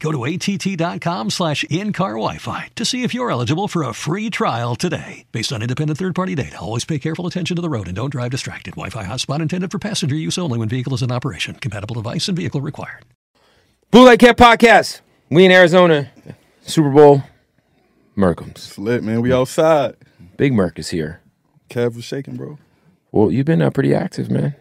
Go to att.com slash in-car Wi-Fi to see if you're eligible for a free trial today. Based on independent third-party data, always pay careful attention to the road and don't drive distracted. Wi-Fi hotspot intended for passenger use only when vehicle is in operation. Compatible device and vehicle required. Bootleg Kev Podcast. We in Arizona. Super Bowl. Murkemz. It's lit, man. We outside. Big Merk is here. Kev was shaking, bro. Well, you've been uh, pretty active, man.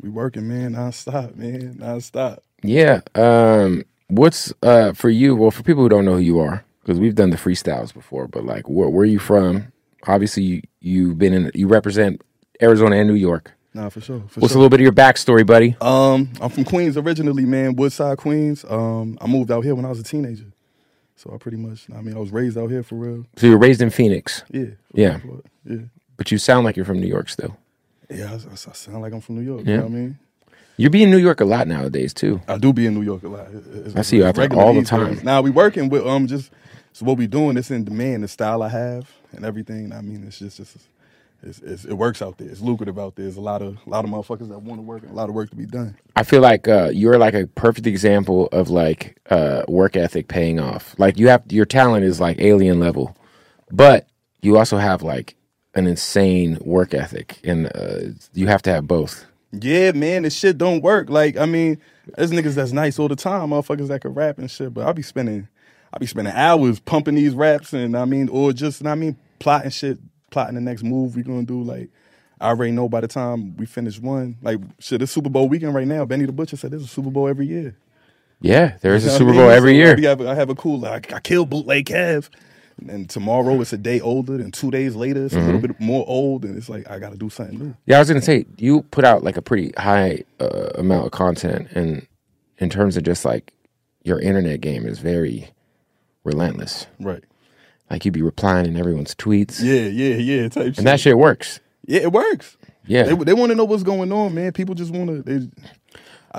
We working, man, non-stop, man, non-stop. Yeah. Um, what's uh for you? Well, for people who don't know who you are, because we've done the freestyles before, but like, where, where are you from? Obviously, you, you've been in. You represent Arizona and New York. Nah, for sure. For What's a little bit of your backstory, buddy? Um, I'm from Queens originally, man. Woodside, Queens. Um, I moved out here when I was a teenager, so I pretty much. I mean, I was raised out here for real. So you were raised in Phoenix, Yeah. Yeah. Yeah. but you sound like you're from New York still. Yeah. I, I- I sound like I'm from New York. Yeah. You know what I mean? You be in New York a lot nowadays too. I do be in New York a lot. It's- I see you out there all the time. Now we working with um just so what we doing. It's in demand. The style I have and everything. I mean, it's just it's, it's, it's it works out there. It's lucrative out there. There's a lot of a lot of motherfuckers that want to work and a lot of work to be done. I feel like uh, you're like a perfect example of like uh, work ethic paying off. Like you have your talent is like alien level, but you also have like an insane work ethic, and uh, you have to have both. Yeah, man, this shit don't work. Like, I mean, there's niggas that's nice all the time, motherfuckers that can rap and shit. But I'll be spending, I'll be spending hours pumping these raps, and I mean, or just, I mean, plotting shit, plotting the next move we gonna do. Like, I already know by the time we finish one, like, shit, it's Super Bowl weekend right now. Benny the Butcher said there's a Super Bowl every year. Yeah, there is a You know Super what I Bowl every So year. I have, I have a cool, like, I killed Bootleg Kev. And tomorrow it's a day older, and two days later it's a Mm-hmm. little bit more old, and it's like I got to do something new. Yeah, I was gonna say you put out like a pretty high uh, amount of content, and in terms of just like your internet game is very relentless. Right? Like you'd be replying in everyone's tweets, Yeah, yeah, yeah. Type shit. and that shit works. Yeah, it works. Yeah. They, they want to know what's going on, man. People just want to.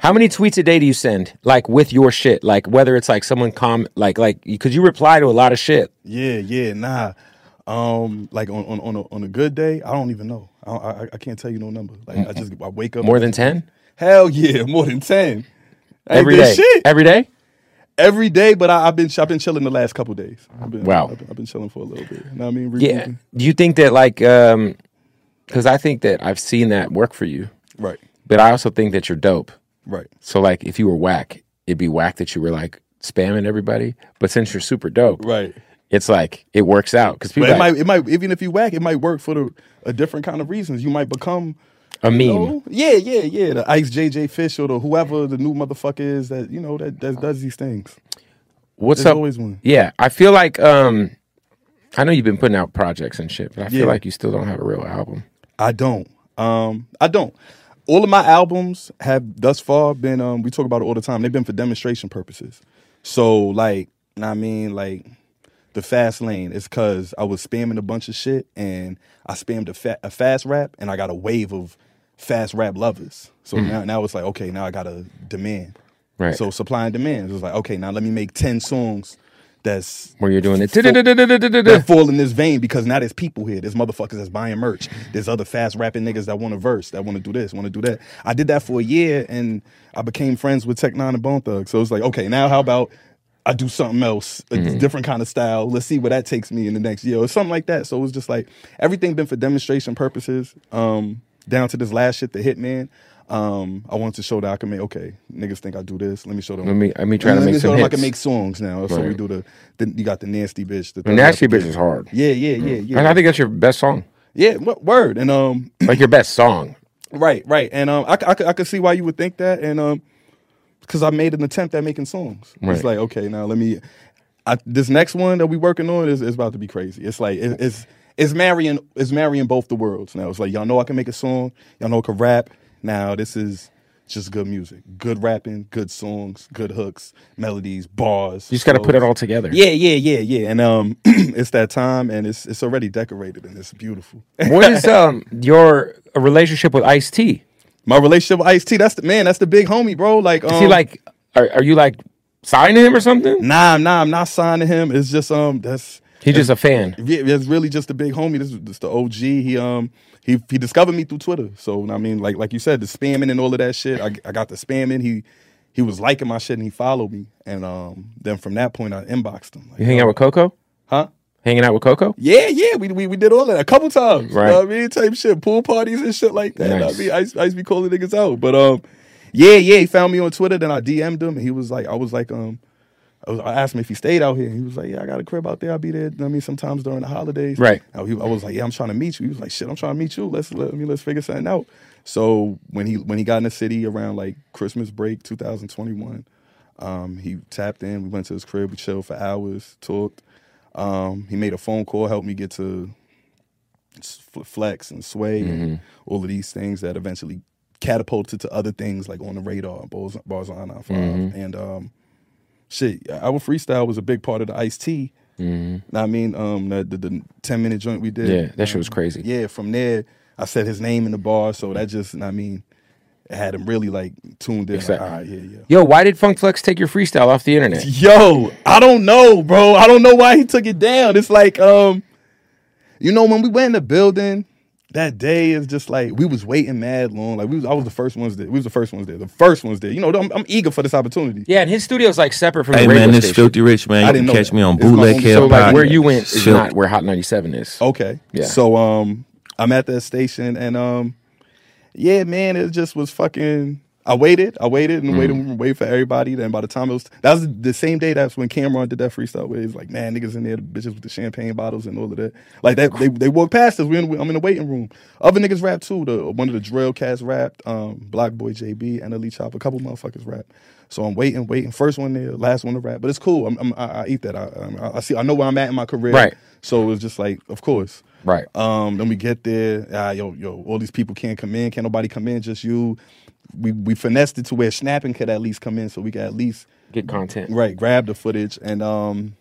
How many tweets a day do you send? Like with your shit, like whether it's like someone com, like like because you reply to a lot of shit. yeah, yeah, nah. Um, like on on on a, on a good day, I don't even know. I, I I can't tell you no number. Like I just I wake up More than ten Hell yeah, more than ten. Ain't every day. Shit. Every day. Every day, but I, I've been I've been chilling the last couple days. I've been, Wow. I've been, I've been chilling for a little bit. You know what I mean? Yeah. Regrouping. Do you think that like um, because I think that I've seen that work for you, Right. but I also think that you're dope. Right. So like if you were whack, it'd be whack that you were like spamming everybody. But since you're super dope, Right. it's like it works out because people But it like, might it might even if you whack, it might work for the a different kind of reasons. You might become a meme. you know, yeah, yeah, yeah. The Ice JJ Fish or the whoever the new motherfucker is that you know that, that does these things. What's There's up? always one. Yeah, I feel like um, I know you've been putting out projects and shit, but I feel Yeah. like you still don't have a real album. I don't. Um, I don't. All of my albums have thus far been. Um, we talk about it all the time. They've been for demonstration purposes. So like, I mean, like the fast lane is because I was spamming a bunch of shit and I spammed a, fa- a fast rap and I got a wave of fast rap lovers. So now now it's like okay, now I got a demand. Right. So supply and demand. It's like okay, now let me make ten songs that's Where you're doing it. that fall in this vein because now there's people here. There's motherfuckers that's buying merch. There's other fast rapping niggas that want to verse, that want to do this, want to do that. I did that for a year and I became friends with Tech N9ne and Bone Thug. So it's like, okay, now how about I do something else, a different kind of style. Let's see where that takes me in the next year or something like that. So it was just like everything been for demonstration purposes. Um, down to this last shit, the Hitman. Um, I wanted to show that I can make. Okay, niggas think I do this. Let me show them. Let me- let me try to let make me some show them I can make songs now. So we do the, the. You got the nasty bitch. The The Nasty Bitch is hard. yeah, yeah, yeah, yeah. And I think that's your best song. yeah, wo- word. And um, Like your best song. right, right. And um, I I could see why you would think that. And um, because I made an attempt at making songs. Right. It's like okay, now let me. I, this next one that we working on is, is about to be crazy. It's like it, it's it's marrying it's marrying both the worlds. Now it's like y'all know I can make a song. Y'all know I can rap. Now this is just good music, good rapping, good songs, good hooks, melodies, bars. You just got to put it all together. Yeah, yeah, yeah, yeah. And um, it's that time, and it's it's already decorated, and it's beautiful. What is um your relationship with Ice T? My relationship with Ice T, that's the man, that's the big homie, bro. Like, um, Is he like? Are, are you like signing him or something? nah, nah, I'm not signing him. It's just um, that's He's just a fan. yeah, it's really just a big homie. This is the OG. He um he he discovered me through Twitter. So I mean, like like you said, the spamming and all of that shit. I I got the spamming. He he was liking my shit and he followed me. And um then from that point I inboxed him. Like, You hang out with Coco? huh? Hanging out with Coco? Yeah, yeah, we, we we did all that a couple times. Right. You know what I mean? Type shit, pool parties and shit like that. Nice. I mean, I used, I used to be calling niggas out. But um, yeah, yeah, he found me on Twitter. Then I DM'd him, and he was like, I was like, um, was, I asked him if he stayed out here. He was like, Yeah, I got a crib out there. I'll be there. I mean, sometimes during the holidays. Right. I, he- I was like, Yeah, I'm trying to meet you. He was like, Shit, I'm trying to meet you. Let's let me let's figure something out. So when he when he got in the city around like Christmas break 2021, um, he tapped in. We went to his crib. We chilled for hours, talked. Um, he made a phone call, helped me get to Flex and Sway, and all of these things that eventually catapulted to other things like on the radar, bars, bars on I 5 and um, shit. Our freestyle was a big part of the Ice T. I mean, um, the, the, the ten minute joint we did. Yeah, that shit was crazy. Yeah, from there, I said his name in the bar, so that just, I mean, it had him really like tuned in. Like, Exactly. all right, yeah, yeah. Yo, why did Funk Flex take your freestyle off the internet? Yo, I don't know, bro. I don't know why he took it down. It's like, um, you know, when we went in the building that day, is just like we was waiting mad long. Like we was, I was the first ones there. We was the first ones there. The first ones there. You know, I'm, I'm eager for this opportunity. Yeah, and his studio's like separate from Hey the radio man, this station. filthy rich man. I You didn't can catch that. me on It's my Bootleg own- Hell So like where you went is Filth- not where Hot 97 is. Okay. Yeah. So um, I'm at that station and um, yeah, man, it just was fucking. I waited, I waited and waited and waited for everybody. Then by the time it was, that was the same day that's when Cam'ron did that freestyle where he's like, man, niggas in there, the bitches with the champagne bottles and all of that. Like that, they they walked past us. We in, I'm in the waiting room. Other niggas rap too. The one of the drill cats rapped. Um, Black Boy JB and Elite Chop. A couple motherfuckers rap. So I'm waiting, waiting. First one there, last one to rap. But it's cool. I'm, I'm, I, I eat that. I, I, I see. I know where I'm at in my career. Right. So it's just like, of course. Right. Um, then we get there. Ah, yo, yo, all these people can't come in. Can't nobody come in. Just you. We we finessed it to where snapping could at least come in, so we could at least Get content. right grab the footage. And um,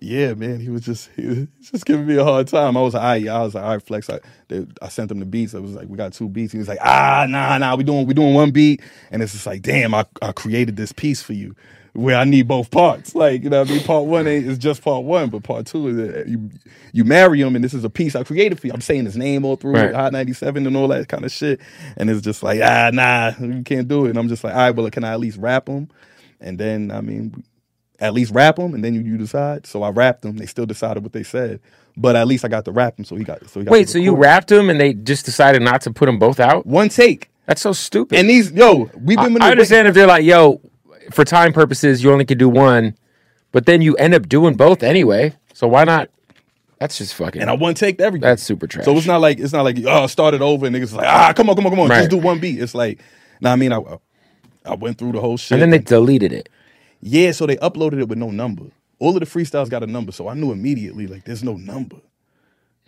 yeah, man, he was just he was just giving me a hard time. I was like, all right, I was like, all right, flex. I, they, I sent him the beats. I was like, we got two beats. He was like, ah, nah, nah, we doing we doing one beat. And it's just like, damn, I, I created this piece for you. Where I need both parts, like you know, what I mean, part one ain't is just part one, but part two is that you you marry him, and this is a piece I created for you. I'm saying his name all through Right. Hot 97 and all that kind of shit, and it's just like ah nah, you can't do it. And I'm just like, all right, well, can I at least rap him? And then I mean, at least rap them, and then you, you decide. So I rapped them. They still decided what they said, but at least I got to rap them. So he got. So he got Wait, so you rapped them and they just decided not to put them both out? one take, That's so stupid. and these yo, we've been. I the- understand if they're like, yo, for time purposes, you only can do one, but then you end up doing both anyway. So why not? That's just fucking. and I one take everything. That's super trash. So it's not like it's not like oh start it over and niggas like ah come on come on come on Right. just do one beat. It's like nah I mean I I went through the whole shit and then they deleted it. yeah so they uploaded it with no number. All of the freestyles got a number, so I knew immediately like there's no number.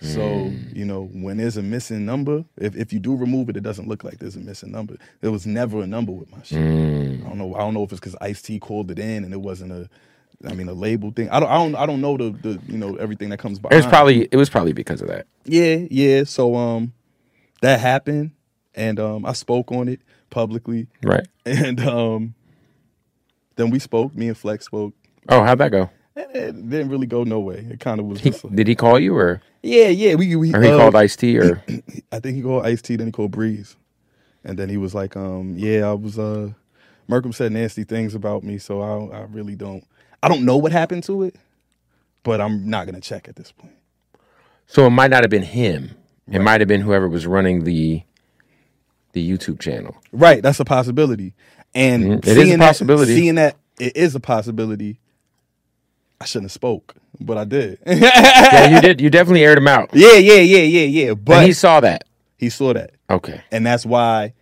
So Mm. you know when there's a missing number, if, if you do remove it, it doesn't look like there's a missing number. There was never a number with my shit. Mm. I don't know. I don't know if it's because Ice T called it in and it wasn't a, I mean a label thing. I don't. I don't. I don't know the the you know everything that comes It was probably it was probably because of that. Yeah, yeah. So um, that happened, and um, I spoke on it publicly, Right. and um, then we spoke. Me and Flex spoke. Oh, how'd that go? And it didn't really go no way. It kind of was He, did he call you or yeah, yeah. We, we or he uh, called Ice T or I think he called Ice T, then he called Breeze, and then he was like, um, yeah, I was. uh Murkemz said nasty things about me, so I, I really don't. I don't know what happened to it, but I'm not gonna check at this point. so it might not have been him. It might have been whoever was running the the YouTube channel. Right, that's a possibility. And Mhm. It is a possibility. That, seeing that it is a possibility, I shouldn't have spoke, but I did. Yeah, you did. You definitely aired him out. yeah, yeah, yeah, yeah, yeah. But and he saw that. He saw that, Okay, and that's why.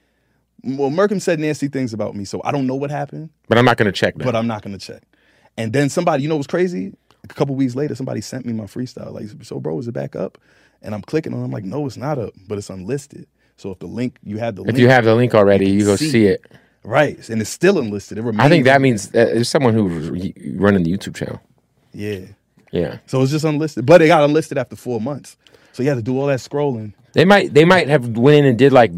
Well, Murkemz said nasty things about me, so I don't know what happened, but I'm not going to check that. but I'm not gonna check. And then somebody, you know, what's crazy? A couple weeks later, somebody sent me my freestyle. Like, so, bro, is it back up? And I'm clicking on. it. I'm like, no, it's not up, but it's unlisted. So if the link, you have the if link, you have the link already, you go see see it. right, and it's still unlisted. It remains. I think that means that there's someone who's re- running the YouTube channel. Yeah. Yeah, So it's just unlisted, but it got unlisted after four months. So you had to do all that scrolling. they might they might have went in and did like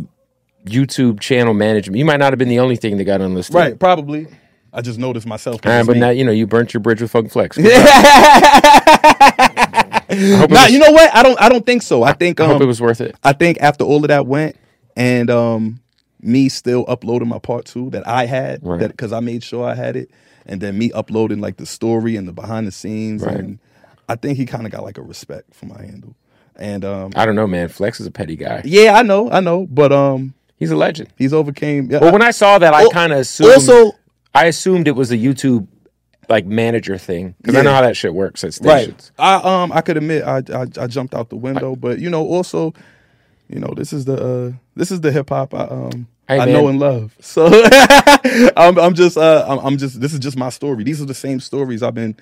YouTube channel management. You might not have been the only thing that got unlisted. Right, probably. I just noticed myself. But me. now you know you burnt your bridge with Funk Flex. Nah, you know what? I don't. I don't think so. I think. I Um, hope it was worth it. I think after all of that went, and um, me still uploading my part two that I had, Right. that because I made sure I had it, and then me uploading like the story and the behind the scenes, Right. and I think he kind of got like a respect for my handle. And um, I don't know, man. Flex is a petty guy. yeah, I know, I know, but um, He's a legend. he's overcame. Yeah, Well, when I saw that, I Al- kind of assumed. also I assumed it was a YouTube like manager thing because I know how that shit works at Right. I um I could admit I, I I jumped out the window, but you know also, you know this is the uh this is the hip hop I um Hey, I know and love. So I'm I'm just uh I'm, I'm just this is just my story. These are the same stories I've been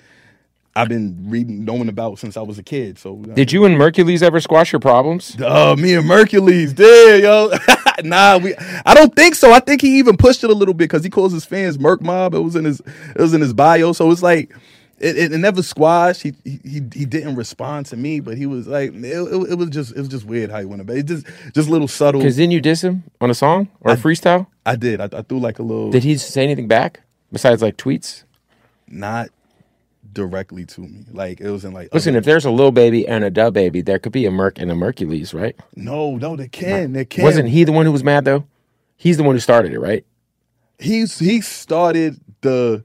I've been reading knowing about since I was a kid. So Did you and Mercules ever squash your problems? uh, me and Mercules, did yo. nah, we. I don't think so. I think he even pushed it a little bit because he calls his fans Merc Mob. It was in his. It was in his bio. So it's like. It, it, it never squashed. He, he he didn't respond to me, but he was like, it, it, it was just it was just weird how he went about it. Just just little subtle. Because didn't you diss him on a song or a freestyle? I did. I, I threw like a little. Did he say anything back besides like tweets? not directly to me. Like it was in like. Listen, other- if there's a little baby and a dub baby, there could be a Merc and a Mercules, right? no, no, they can. They can. Wasn't he the one who was mad though? He's the one who started it, right? he's he started the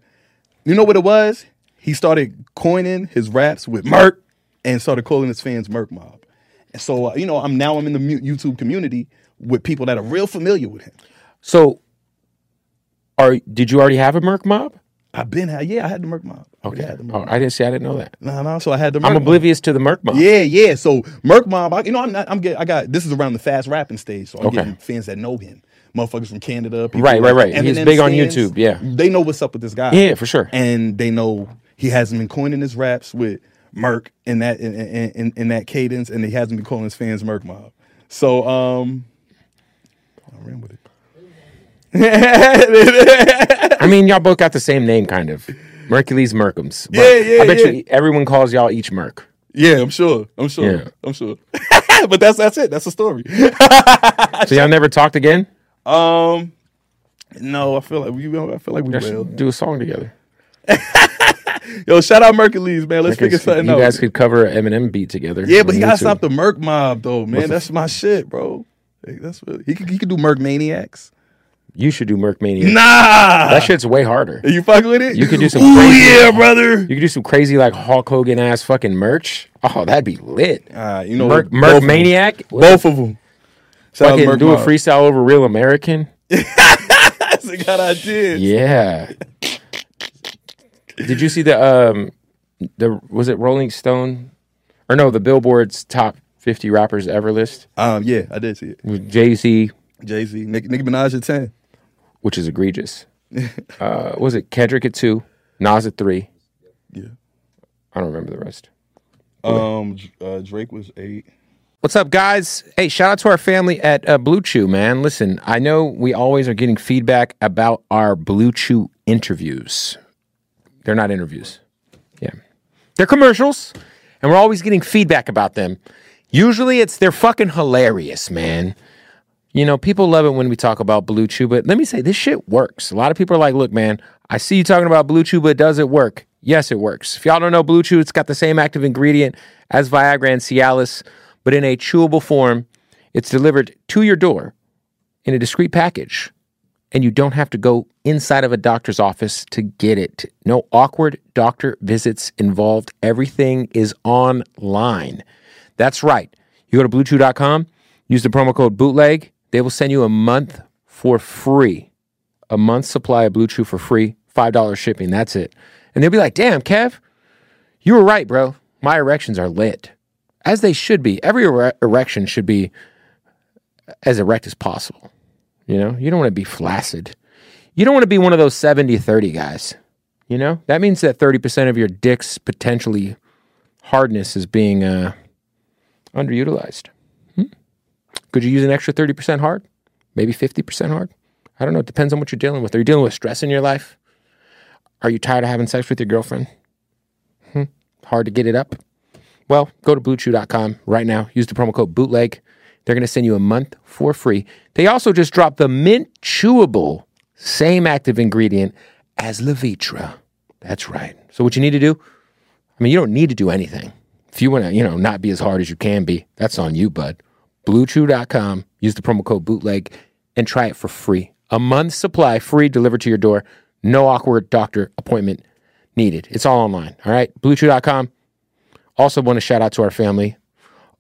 you know what it was he started coining his raps with merc and started calling his fans merc mob and so uh, you know i'm now i'm in the youtube community with people that are real familiar with him So, are did you already have a Merc mob? i've been had yeah i had the merc mob Okay. the merc Oh, I didn't see. I didn't know that. no no so i had the merc I'm mob. oblivious to the Merc mob. yeah yeah so merc mob I, you know i'm not i'm getting i got this is around the fast rapping stage so i'm Okay. getting fans that know him motherfuckers from canada people Right, right, right. He's Eminem big on. YouTube, yeah. they know what's up with this guy Yeah, for sure. and they know he hasn't been coining his raps with Merc in that in, in, in, that cadence, and he hasn't been calling his fans Merc Mob. So um, I ran with it. I mean, y'all both got the same name, kind of. Mercules Murkemz. But Yeah, yeah, I bet yeah. you everyone calls y'all each Merc. yeah, I'm sure. I'm sure. Yeah. I'm sure. but that's that's it. That's the story. So y'all never talked again? um, no, I feel like we. I feel like we will. do a song together. Yo, shout out Mercules, man. Let's figure something you out. You guys could cover an Eminem beat together. Yeah, but he gotta stop the Merc mob though, man. That's my shit, bro. Hey, That's really, he could he could do Merc Maniacs. You should do Merc Maniacs. Nah, That shit's way harder. Are you fucking with it? You could do some Ooh, crazy- yeah, brother. You could do some crazy like Hulk Hogan ass fucking merch. Oh, that'd be lit. Ah, you know Merc, what? Merc Both of. Maniac. Both of them. Shout out Fucking do a freestyle over Real American. That's a good idea. Yeah. Did you see the um the was it Rolling Stone or no the Billboard's top fifty rappers ever list Um, yeah, I did see it. Jay Z, Jay Z, Nicki, Nicki Minaj at ten. which is egregious. uh, was it Kendrick at two, Nas at three? Yeah. I don't remember the rest. Um, uh, Drake was eight. What's up, guys? Hey, shout out to our family at uh, Blue Chew, man. Listen, I know we always are getting feedback about our Blue Chew interviews. They're not interviews. Yeah. They're commercials, and we're always getting feedback about them. Usually it's they're fucking hilarious, man. You know, people love it when we talk about Blue Chew, but let me say this shit works. A lot of people are like, look, man, I see you talking about Blue Chew, but does it work? Yes, it works. If y'all don't know Blue Chew, it's got the same active ingredient as Viagra and Cialis, but in a chewable form. It's delivered to your door in a discreet package, and you don't have to go inside of a doctor's office to get it. No awkward doctor visits involved. Everything is online. That's right. You go to bluechew.com, use the promo code bootleg. They will send you a month for free. A month's supply of Blue Chew for free, $5 shipping. That's it. And they'll be like, damn, Kev, you were right, bro. My erections are lit. As they should be. Every ere- erection should be as erect as possible. You know, you don't want to be flaccid. You don't want to be one of those 70 30 guys. You know, that means that 30% of your dick's potentially hardness is being uh, underutilized. Hmm? Could you use an extra 30% hard? Maybe 50% hard? I don't know. It depends on what you're dealing with. Are you dealing with stress in your life? Are you tired of having sex with your girlfriend? Hmm? Hard to get it up? Well, go to bluechew.com right now. Use the promo code bootleg. They're going to send you a month for free. They also just dropped the mint chewable, same active ingredient as Levitra. That's right. So what you need to do, I mean, you don't need to do anything. If you want to, you know, not be as hard as you can be, that's on you, bud. Bluechew.com. Use the promo code bootleg and try it for free. A month's supply free delivered to your door. No awkward doctor appointment needed. It's all online. All right. Bluechew.com. Also, want to shout out to our family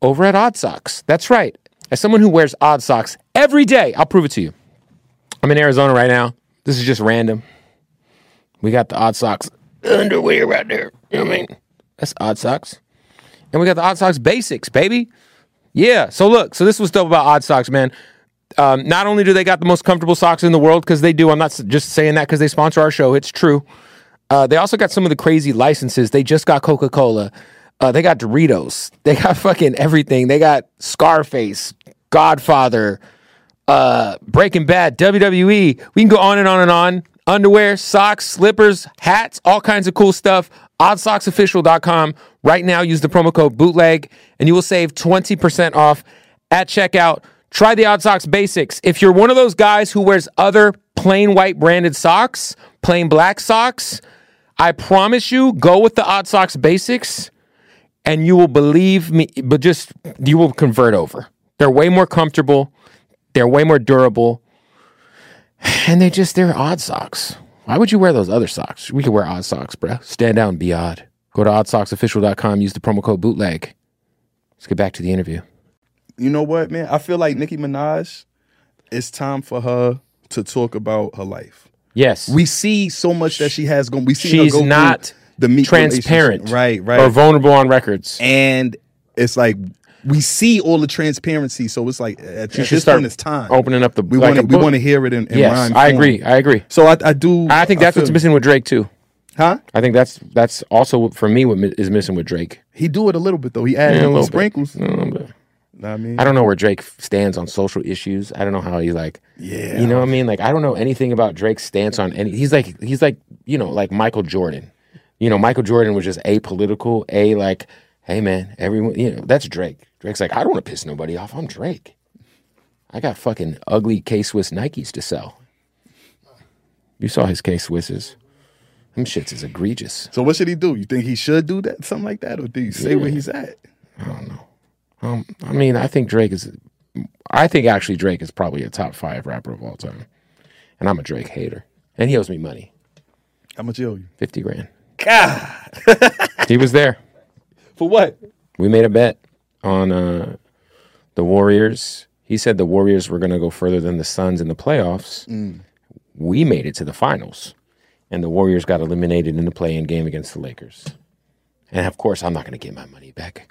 over at ODDSOX. That's right. As someone who wears ODDSOX every day, I'll prove it to you. I'm in Arizona right now. This is just random. We got the ODDSOX underwear right there. You know what I mean? That's ODDSOX. And we got the ODDSOX basics, baby. Yeah. So look, so this was dope about ODDSOX, man. Um, not only do they got the most comfortable socks in the world, because they do. I'm not just saying that because they sponsor our show. It's true. Uh, they also got some of the crazy licenses. They just got Coca Cola. Uh, they got Doritos. They got fucking everything. They got Scarface, Godfather, uh, Breaking Bad, WWE. We can go on and on and on. Underwear, socks, slippers, hats, all kinds of cool stuff. Oddsoxofficial.com. Right now, use the promo code bootleg and you will save 20% off at checkout. Try the ODDSOX Basics. If you're one of those guys who wears other plain white branded socks, plain black socks, I promise you, go with the ODDSOX Basics and you will believe me, but just you will convert over. They're way more comfortable, they're way more durable, and they just they're odd socks. Why would you wear those other socks? We could wear odd socks, bruh. Stand out and be odd. Go to oddsoxofficial.com, use the promo code bootleg. Let's get back to the interview. You know what, man? I feel like Nicki Minaj. It's time for her to talk about her life. Yes. We see so much that she has going. We see She's her go through not the meek transparent. right? Right. Or vulnerable on records. and it's like we see all the transparency. So it's like at, She at should this start point, it's time. opening up the we like want to we want to hear it in, in Yes, I form. agree. I agree. So I, I do. I think that's what's missing with Drake too. Huh? I think that's that's also for me what mi- is missing with Drake. He do it a little bit though. He added Yeah, a in the little sprinkles. A little bit. I mean, I don't know where Drake stands on social issues. I don't know how he like. Yeah. You know what I mean? Like I don't know anything about Drake's stance on any. He's like he's like you know like Michael Jordan. You know Michael Jordan was just apolitical. A like, hey man, everyone. You know that's Drake. Drake's like I don't want to piss nobody off. I'm Drake. I got fucking ugly K Swiss Nikes to sell. You saw his K Swisses. Them shits is egregious. So what should he do? You think he should do that, something like that, or do you say where he's at? I don't know. Um, I mean, I think Drake is. I think actually Drake is probably a top five rapper of all time, and I'm a Drake hater, and he owes me money, How much he owe you? fifty grand. God, he was there. For what? We made a bet on uh, the Warriors. He said the Warriors were going to go further than the Suns in the playoffs. We made it to the finals, and the Warriors got eliminated in the play-in game against the Lakers. And of course, I'm not going to get my money back.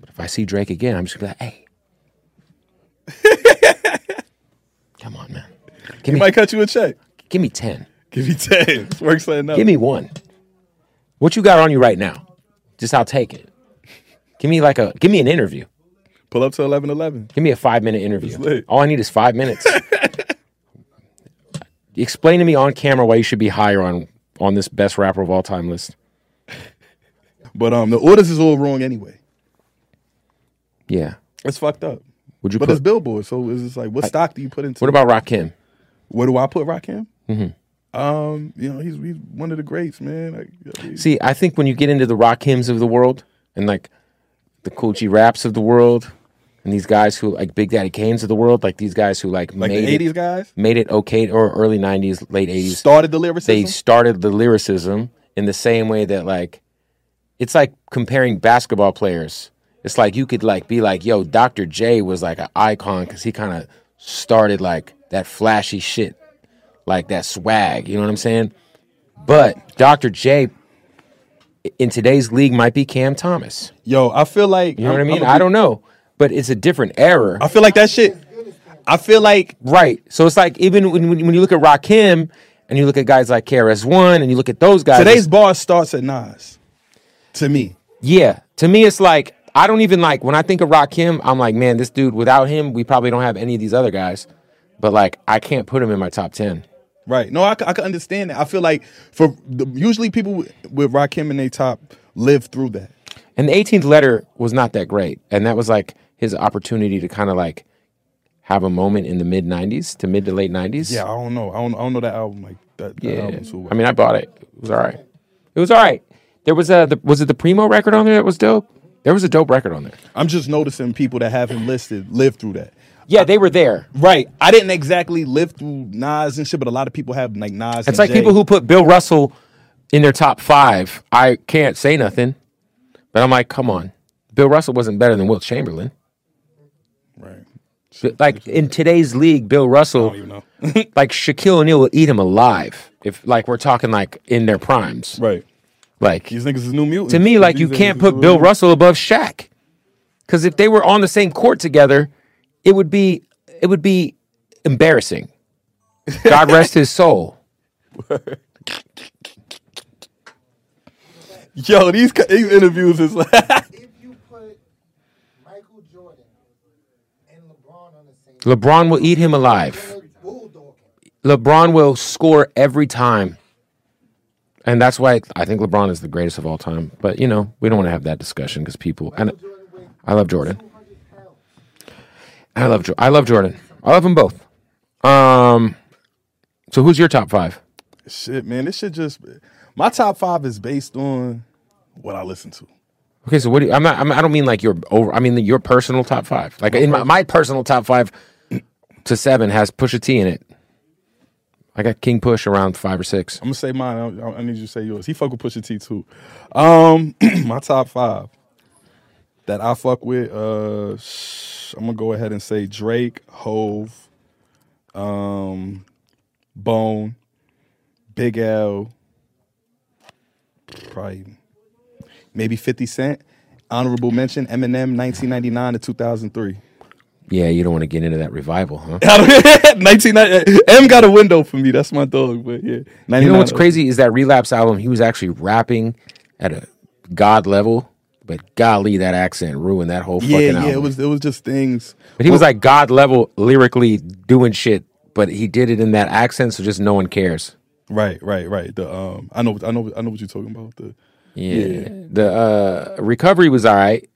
But if I see Drake again, I'm just going to be like, "Hey, come on, man, give He me, might cut you a check. give me ten, Give me ten. It's work something out. give me one. What you got on you right now? Just I'll take it. Give me like a, give me an interview." Pull up to eleven eleven. Give me a five minute interview. All I need is five minutes. Explain to me on camera why you should be higher on on this best rapper of all time list. But um, the orders is all wrong anyway. Yeah. It's fucked up. Would you But put? it's Billboard, so it's just like, what stock do you put into? what about Rakim? Where do I put Rakim? Mm-hmm. Um, you know, he's he's one of the greats, man. Like, I mean, See, I think when you get into the Rakims of the world and like the Kool G Raps of the world, and these guys who like Big Daddy Kane's of the world, like these guys who like, like made the it, '80s guys made it okay, or early '90s, late '80s. started the lyricism. they started the lyricism in the same way that like it's like comparing basketball players. It's like you could like be like, yo, Dr. J was like an icon because he kind of started like that flashy shit, like that swag. You know what I'm saying? But Dr. J in today's league might be Cam Thomas. Yo, I feel like You know what I mean? I don't know, but it's a different era. I feel like that shit. I feel like Right. So it's like even when, when you look at Rakim and you look at guys like KRS One and you look at those guys. today's bar starts at Nas. To me, Yeah. To me, it's like I don't even like when I think of Rakim. I'm like, man, this dude. Without him, we probably don't have any of these other guys. But like, I can't put him in my top ten. Right? No, I, I can understand that. I feel like for the, usually people with, with Rakim in their top live through that. And the 18th letter was not that great, and that was like his opportunity to kind of like have a moment in the mid 90s to mid to late 90s. Yeah, I don't know. I don't. I don't know that album like that. that Yeah. album well. I mean, I bought it. It was all right. It was all right. There was a the, was it the Primo record on there that was dope? There was a dope record on there. I'm just noticing people that have him listed live through that. Yeah, they were there. Right. I didn't exactly live through Nas and shit, but a lot of people have like Nas. It's like people who put Bill Russell in their top five. I can't say nothing, but I'm like, come on, Bill Russell wasn't better than Wilt Chamberlain. Right. Like in today's league, Bill Russell, like Shaquille O'Neal will eat him alive if like we're talking like in their primes. right. Like These niggas is new mutants. to me, like you can't put Bill Russell above Shaq, because if they were on the same court together, it would be it would be embarrassing. God rest his soul. Yo, these, these interviews is like. if you put Michael Jordan and LeBron on the same LeBron will eat him alive. they're bulldog him. LeBron will score every time. And that's why I think LeBron is the greatest of all time. But, you know, we don't want to have that discussion because people. And I love Jordan. 200 pounds. I love I love Jordan. I love them both. Um, so who's your top five? Shit, man, this shit just. My top five is based on what I listen to. Okay, so what do you, I'm not. I'm, I don't mean like your over. I mean your personal top five. Like in my, my personal top five to seven has Pusha T in it. I got King Push around five or six. I'm gonna say mine. I, I need you to say yours. He fuck with Pusha T too. Um, my top five that I fuck with. Uh, sh- I'm gonna go ahead and say Drake, Hove, um, Bone, Big L, probably maybe 50 Cent. Honorable mention: Eminem, 1999 to 2003. Yeah, you don't want to get into that revival, huh? 1990 M got a window for me. That's my dog. But yeah, You know what's crazy is that relapse album. He was actually rapping at a god level, but golly, that accent ruined that whole Yeah, fucking yeah. album. It was it was just things. but he was like god level lyrically doing shit, but he did it in that accent, so just no one cares. Right, right, right. The um, I know, I know, I know what you're talking about. The Yeah. The uh, recovery was all right,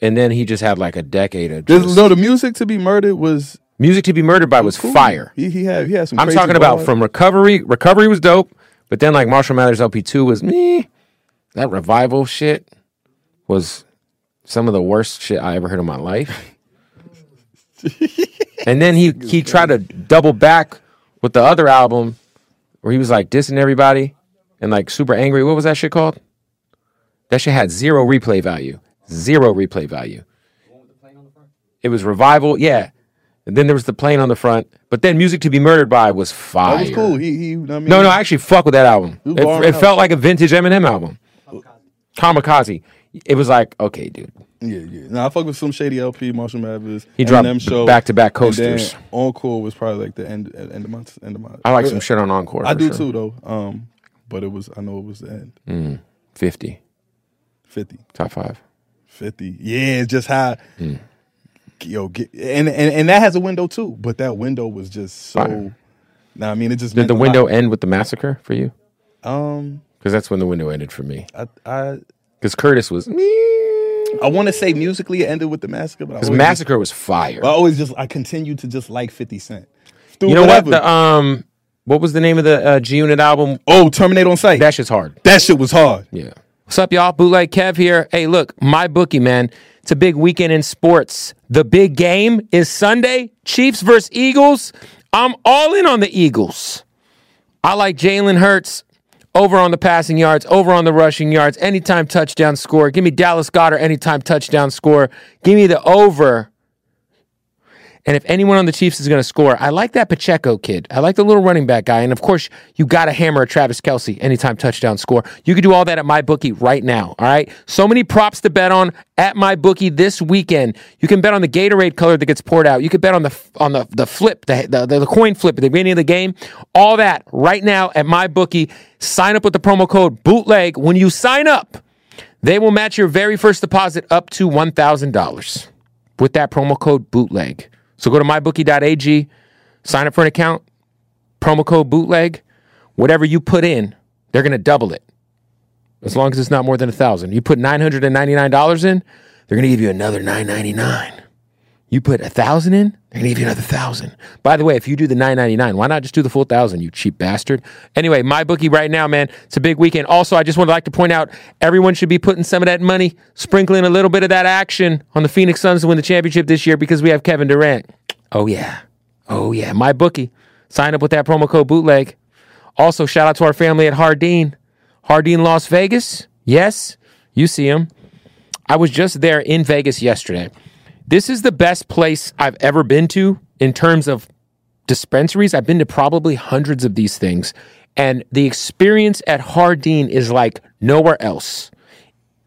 and then he just had like a decade of just, no, the music to be murdered was music to be murdered by was cool. fire. He he had he had some. I'm talking about bars. from recovery. Recovery was dope, but then like Marshall Mathers LP two was me. That revival shit was some of the worst shit I ever heard in my life. and then he he tried to double back with the other album where he was like dissing everybody and like super angry. What was that shit called? That shit had zero replay value. Zero replay value. It was revival, yeah. And then there was the plane on the front. But then Music to Be Murdered By was fire. that was cool. He he. I mean, No, no, I actually fuck with that album. It, it felt like a vintage Eminem album. Kamikaze. It was like, okay, dude. Yeah, yeah. Now I fuck with Slim Shady LP, Marshall Mathers. He dropped them show, back-to-back and then coasters. Encore was probably like the end end of my end of my. I like some shit on Encore. I do sure. too though. Um, but it was I know it was the end. 50, 50. top five. 50. Yeah, it's just how Hmm. yo get and, and and that has a window too, but that window was just so Fire. Nah, I mean it just Did the window end with the massacre for you? Um Because that's when the window ended for me. I I Because Curtis was, I want to say musically it ended with the massacre, but I Because always Massacre was fire. I always just I continue to just like Fifty Cent. Through you know whatever. what? The um, what was the name of the uh, G Unit album? oh, Terminate on Sight. That shit's hard. that shit was hard. Yeah. What's up, y'all? Bootleg Kev here. Hey, look, my bookie, man. It's a big weekend in sports. The big game is Sunday Chiefs versus Eagles. I'm all in on the Eagles. I like Jalen Hurts over on the passing yards, over on the rushing yards, anytime touchdown score. Give me Dallas Goedert anytime touchdown score. Give me the over. And if anyone on the Chiefs is going to score, I like that Pacheco kid. I like the little running back guy. And of course, you got to hammer a Travis Kelce anytime touchdown score. You can do all that at my bookie right now. All right. So many props to bet on at my bookie this weekend. You can bet on the Gatorade color that gets poured out. You can bet on the on the the flip, the the, the coin flip at the beginning of the game. All that right now at my bookie. Sign up with the promo code bootleg. When you sign up, they will match your very first deposit up to one thousand dollars with that promo code bootleg. So go to mybookie.ag, sign up for an account, promo code bootleg. Whatever you put in, they're going to double it. As long as it's not more than a thousand. You put $999 in, they're going to give you another $999. You put a thousand in, they're gonna give you another thousand. By the way, if you do the nine ninety nine, why not just do the full thousand? You cheap bastard. Anyway, my bookie right now, man. It's a big weekend. Also, I just would like to point out everyone should be putting some of that money, sprinkling a little bit of that action on the Phoenix Suns to win the championship this year because we have Kevin Durant. Oh yeah, oh yeah, my bookie. Sign up with that promo code bootleg. Also, shout out to our family at Jardin, Jardin Las Vegas. Yes, you see him. I was just there in Vegas yesterday. This is the best place I've ever been to in terms of dispensaries. I've been to probably hundreds of these things, and the experience at Jardin is like nowhere else.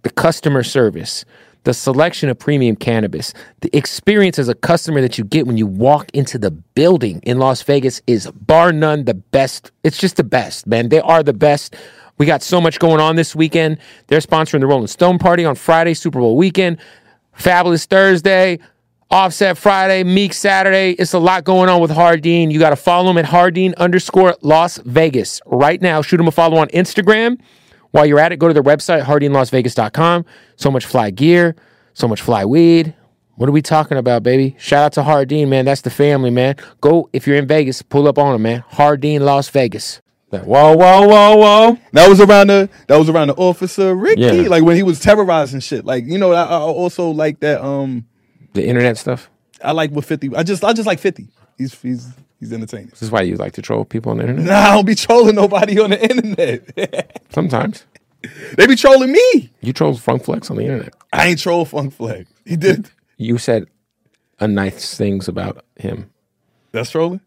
The customer service, the selection of premium cannabis, the experience as a customer that you get when you walk into the building in Las Vegas is bar none the best. It's just the best, man. They are the best. We got so much going on this weekend. They're sponsoring the Rolling Stone Party on Friday, Super Bowl weekend. Fabolous Thursday, Offset Friday, Meek Saturday. It's a lot going on with Jardin. You got to follow him at Jardin underscore Las Vegas right now. Shoot him a follow on Instagram. While you're at it, go to their website, jardinlasvegas.com. So much fly gear, so much fly weed. What are we talking about, baby? Shout out to Jardin, man. That's the family, man. Go, if you're in Vegas, pull up on him, man. Jardin, Las Vegas. Whoa, whoa, whoa, whoa. That was around the that was around the officer Ricky, Yeah. like when he was terrorizing shit. Like you know, I, I also like that. Um, The internet stuff. I like what Fifty. I just I just like Fifty. He's he's he's entertaining. This is why you like to troll people on the internet. Nah, I don't be trolling nobody on the internet. Sometimes. they be trolling me. You troll Funk Flex on the internet. I ain't troll Funk Flex. He did. You said a nice things about him. That's trolling.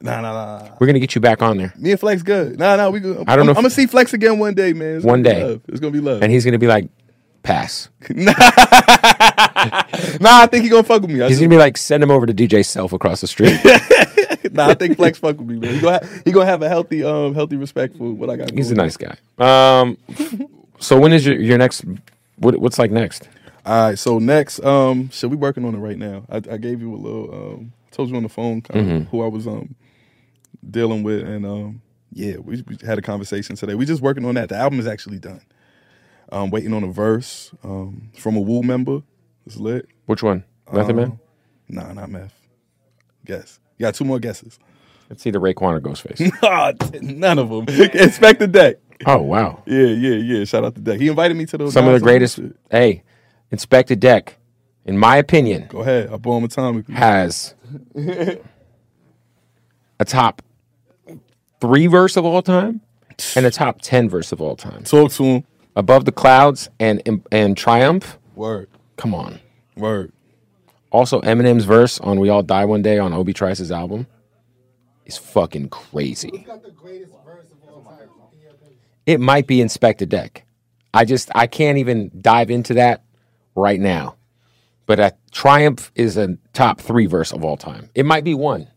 Nah, nah, nah. We're gonna get you back on there, Me and Flex good. Nah, nah, we good. I don't know I'm, if- I'm gonna see Flex again one day, man. It's One day. It's gonna be love. and he's gonna be like, pass. nah, I think he gonna fuck with me. I He's gonna be like, send him over to DJ Self across the street. nah, I think Flex fuck with me, man. He gonna have, he gonna have a healthy, um, healthy respect for what I got. He's a nice guy. Um, so when is your your next? What, what's like next? All right, so next, um, shit, we working on it right now. I, I gave you a little, um, told you on the phone kind Mm-hmm. who I was um dealing with, and um, yeah, we, we had a conversation today. We're just working on that. The album is actually done. Um, waiting on a verse um from a Wu member. It's lit. Which one? Method Man. Nah, not meth. Guess. You got two more guesses. Let's It's either Raekwon or Ghostface. None of them. Expect the deck. oh wow! Yeah, yeah, yeah. Shout out to Deck. He invited me to those. Some of the greatest. Hey, Inspectah Deck, in my opinion, Go ahead. I bought him atomically. has a top three verse of all time and a top ten verse of all time. Talk to him. Above the Clouds and and Triumph. Word. Come on. Word. Also, Eminem's verse on "We All Die One Day" on Obi Trice's album is fucking crazy. got the greatest verse of all time? in your opinion? It might be Inspectah Deck. I just I can't even dive into that right now. But uh, Triumph is a top three verse of all time. It might be one.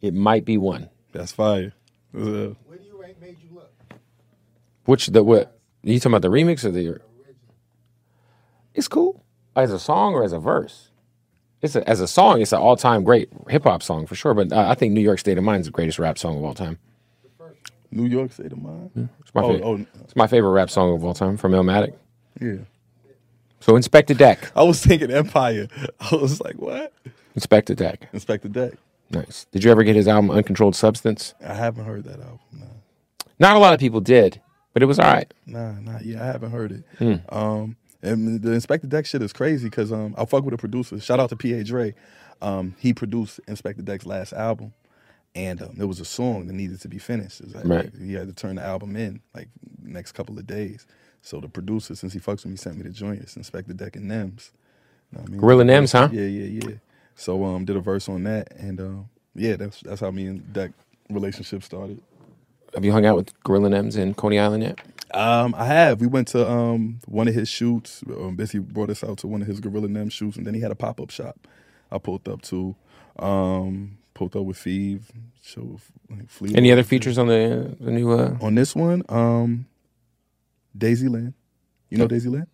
It might be one. That's fire. Uh, Where do you rank Made You Look? Which the what? you talking about the remix or the? It's cool as a song or as a verse. It's a, as a song. It's an all time great hip hop song for sure. But uh, I think New York State of Mind is the greatest rap song of all time. New York State of Mind. It's my, Oh, favorite, oh, it's my favorite rap song of all time from Illmatic. yeah. So Inspectah Deck. I was thinking Empire. I was like, what? Inspectah Deck. Inspect the Deck. Nice. Did you ever get his album Uncontrolled Substance? I haven't heard that album. Nah, Not a lot of people did, but it was all right. nah, nah. Yeah, I haven't heard it. Hmm. Um, and the Inspectah Deck shit is crazy because um, I fuck with a producer. Shout out to P.A. Dre. Um, he produced Inspectah Deck's last album, and um, there was a song that needed to be finished. Like- Right. He had to turn the album in like next couple of days. So the producer, since he fucks with me, sent me the joint. It's Inspectah Deck and Nems. Know what I mean? Gorilla Nems, huh? Yeah, yeah, yeah. So um, did a verse on that, and um, yeah, that's that's how me and that relationship started. Have you hung out with Gorilla Nems in Coney Island yet? Um, I have. We went to um one of his shoots. Um, Busy brought us out to one of his Gorilla Nem shoots, and then he had a pop up shop. I pulled up to. Um, pulled up with Feeve. Show like, Flea. Any other features on the the new? Uh, on this one? Um, Daisy Lynn. You know Daisy Lynn?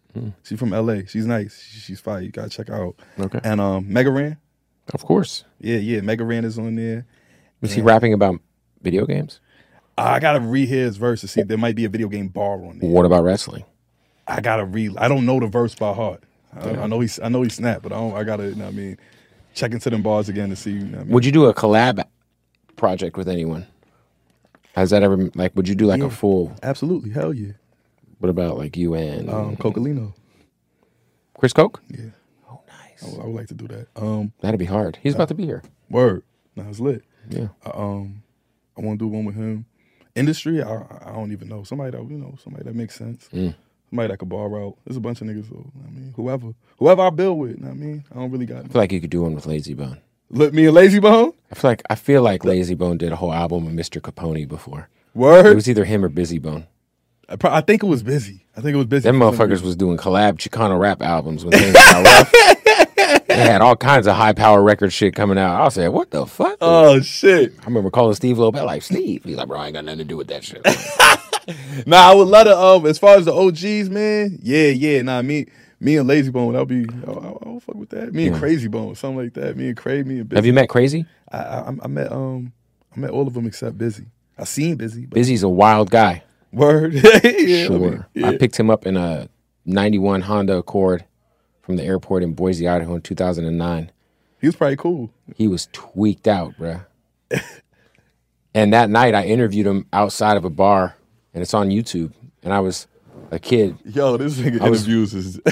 She's from L.A. She's nice. She's fire. You gotta check her out. Okay. And um, Mega Ran. Of course. Yeah, yeah. Mega Ran is on there. Was he rapping about video games? I gotta read his verse to see. If there might be a video game bar on there. What about wrestling? I gotta read. I don't know the verse by heart. I, I know he's. I know he snapped, but I don't. I gotta. You know what I mean, check into them bars again to see. You know I mean? Would you do a collab project with anyone? Has that ever like? Would you do like Yeah. a full? Absolutely, hell yeah. What about like you and Um, Cocalino. Chris Coke? Yeah, nice. I would, I would like to do that. Um, That'd be hard. He's about to be here. word. Nah, it's lit. Yeah. I, um, I want to do one with him. Industry, I, I don't even know. Somebody that you know, somebody that makes sense. Mm. Somebody that could bar out. There's a bunch of niggas. So, I mean, whoever, whoever I build with. you know what I mean, I don't really got. I feel like you could do one with Layzie Bone. Look, me and Layzie Bone. I feel like I feel like Layzie Bone did a whole album with Mr. Capone before. Word. It was either him or Bizzy Bone. I, pro- I think it was Bizzy. I think it was Bizzy. Them motherfuckers was doing collab Chicano rap albums when things got rough. they had all kinds of high power record shit coming out. I said, "What the fuck?" Oh shit. I remember calling Steve Lopez like, "Steve," he's like, "Bro, I ain't got nothing to do with that shit." Nah, I would love to. Um, as far as the OGs, man, yeah, yeah. Nah, me, me and Layzie Bone, I'll be, I'll, I'll, I'll fuck with that. Me and Yeah. Krayzie Bone, something like that. Me and Cray, me and Bizzy. Have you met Crazy? I, I, I met, um, I met all of them except Bizzy. I seen Bizzy, Bizzy's a wild guy. word. yeah, I Sure. mean, yeah. I picked him up in a '91 Honda Accord from the airport in Boise, Idaho, in 2009. he was probably cool. He was tweaked out, bruh. and that night, I interviewed him outside of a bar, and it's on YouTube. And I was a kid. Yo, this nigga was- interviews is.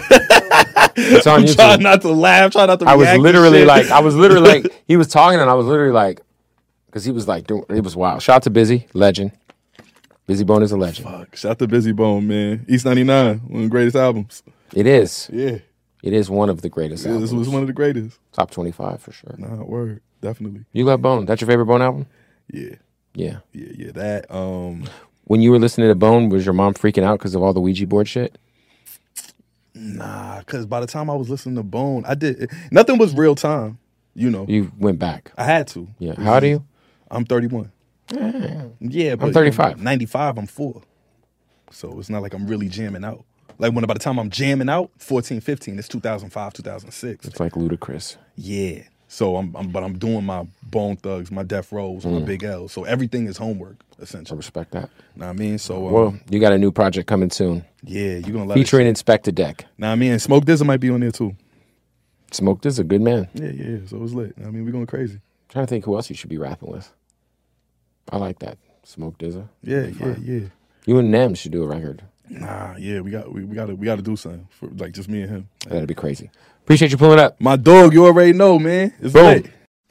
It's on I'm trying not to laugh, trying not to. I was literally like, I was literally like, he was talking, and I was literally like, because he was like, doing, it was wild. Shout out to Bizzy, legend. Bizzy Bone is a legend. Fuck, shout out to Bizzy Bone, man. East '99, one of the greatest albums. It is. Yeah, It is one of the greatest yeah albums. this was one of the greatest. Top 25 for sure. Nah, word, definitely. You love Bone. That's your favorite Bone album? Yeah, Yeah. yeah, yeah. That, um, When you were listening to Bone, was your mom freaking out because of all the Ouija board shit? Nah, because by the time I was listening to Bone, I did nothing was real time. You know, You went back. I had to. Yeah. How are you? I'm 31. Yeah, yeah but 35. 95. I'm four. So it's not like I'm really jamming out. Like when by the time I'm jamming out, 14, 15, it's 2005, 2006. It's like Ludacris. Yeah. So I'm, I'm but I'm doing my Bone Thugs, my Death Rows, my Big L. So everything is homework essentially. I respect that. Know what I mean? So um, Well, you got a new project coming soon, yeah, you're gonna featuring Inspectah Deck. Now I mean, Smoke Dizzle might be on there too. Smoke a good man. Yeah, yeah. So it's lit. I mean, we're going crazy. trying to think who else you should be rapping with. I like that. Smoke Dizza. Yeah, yeah, yeah. You and Nem should do a record. Nah, yeah, we got we, we got to we got to do something for like just me and him. That'd be crazy. Appreciate you pulling up. My dog, you already know, man. It's Boom. lit.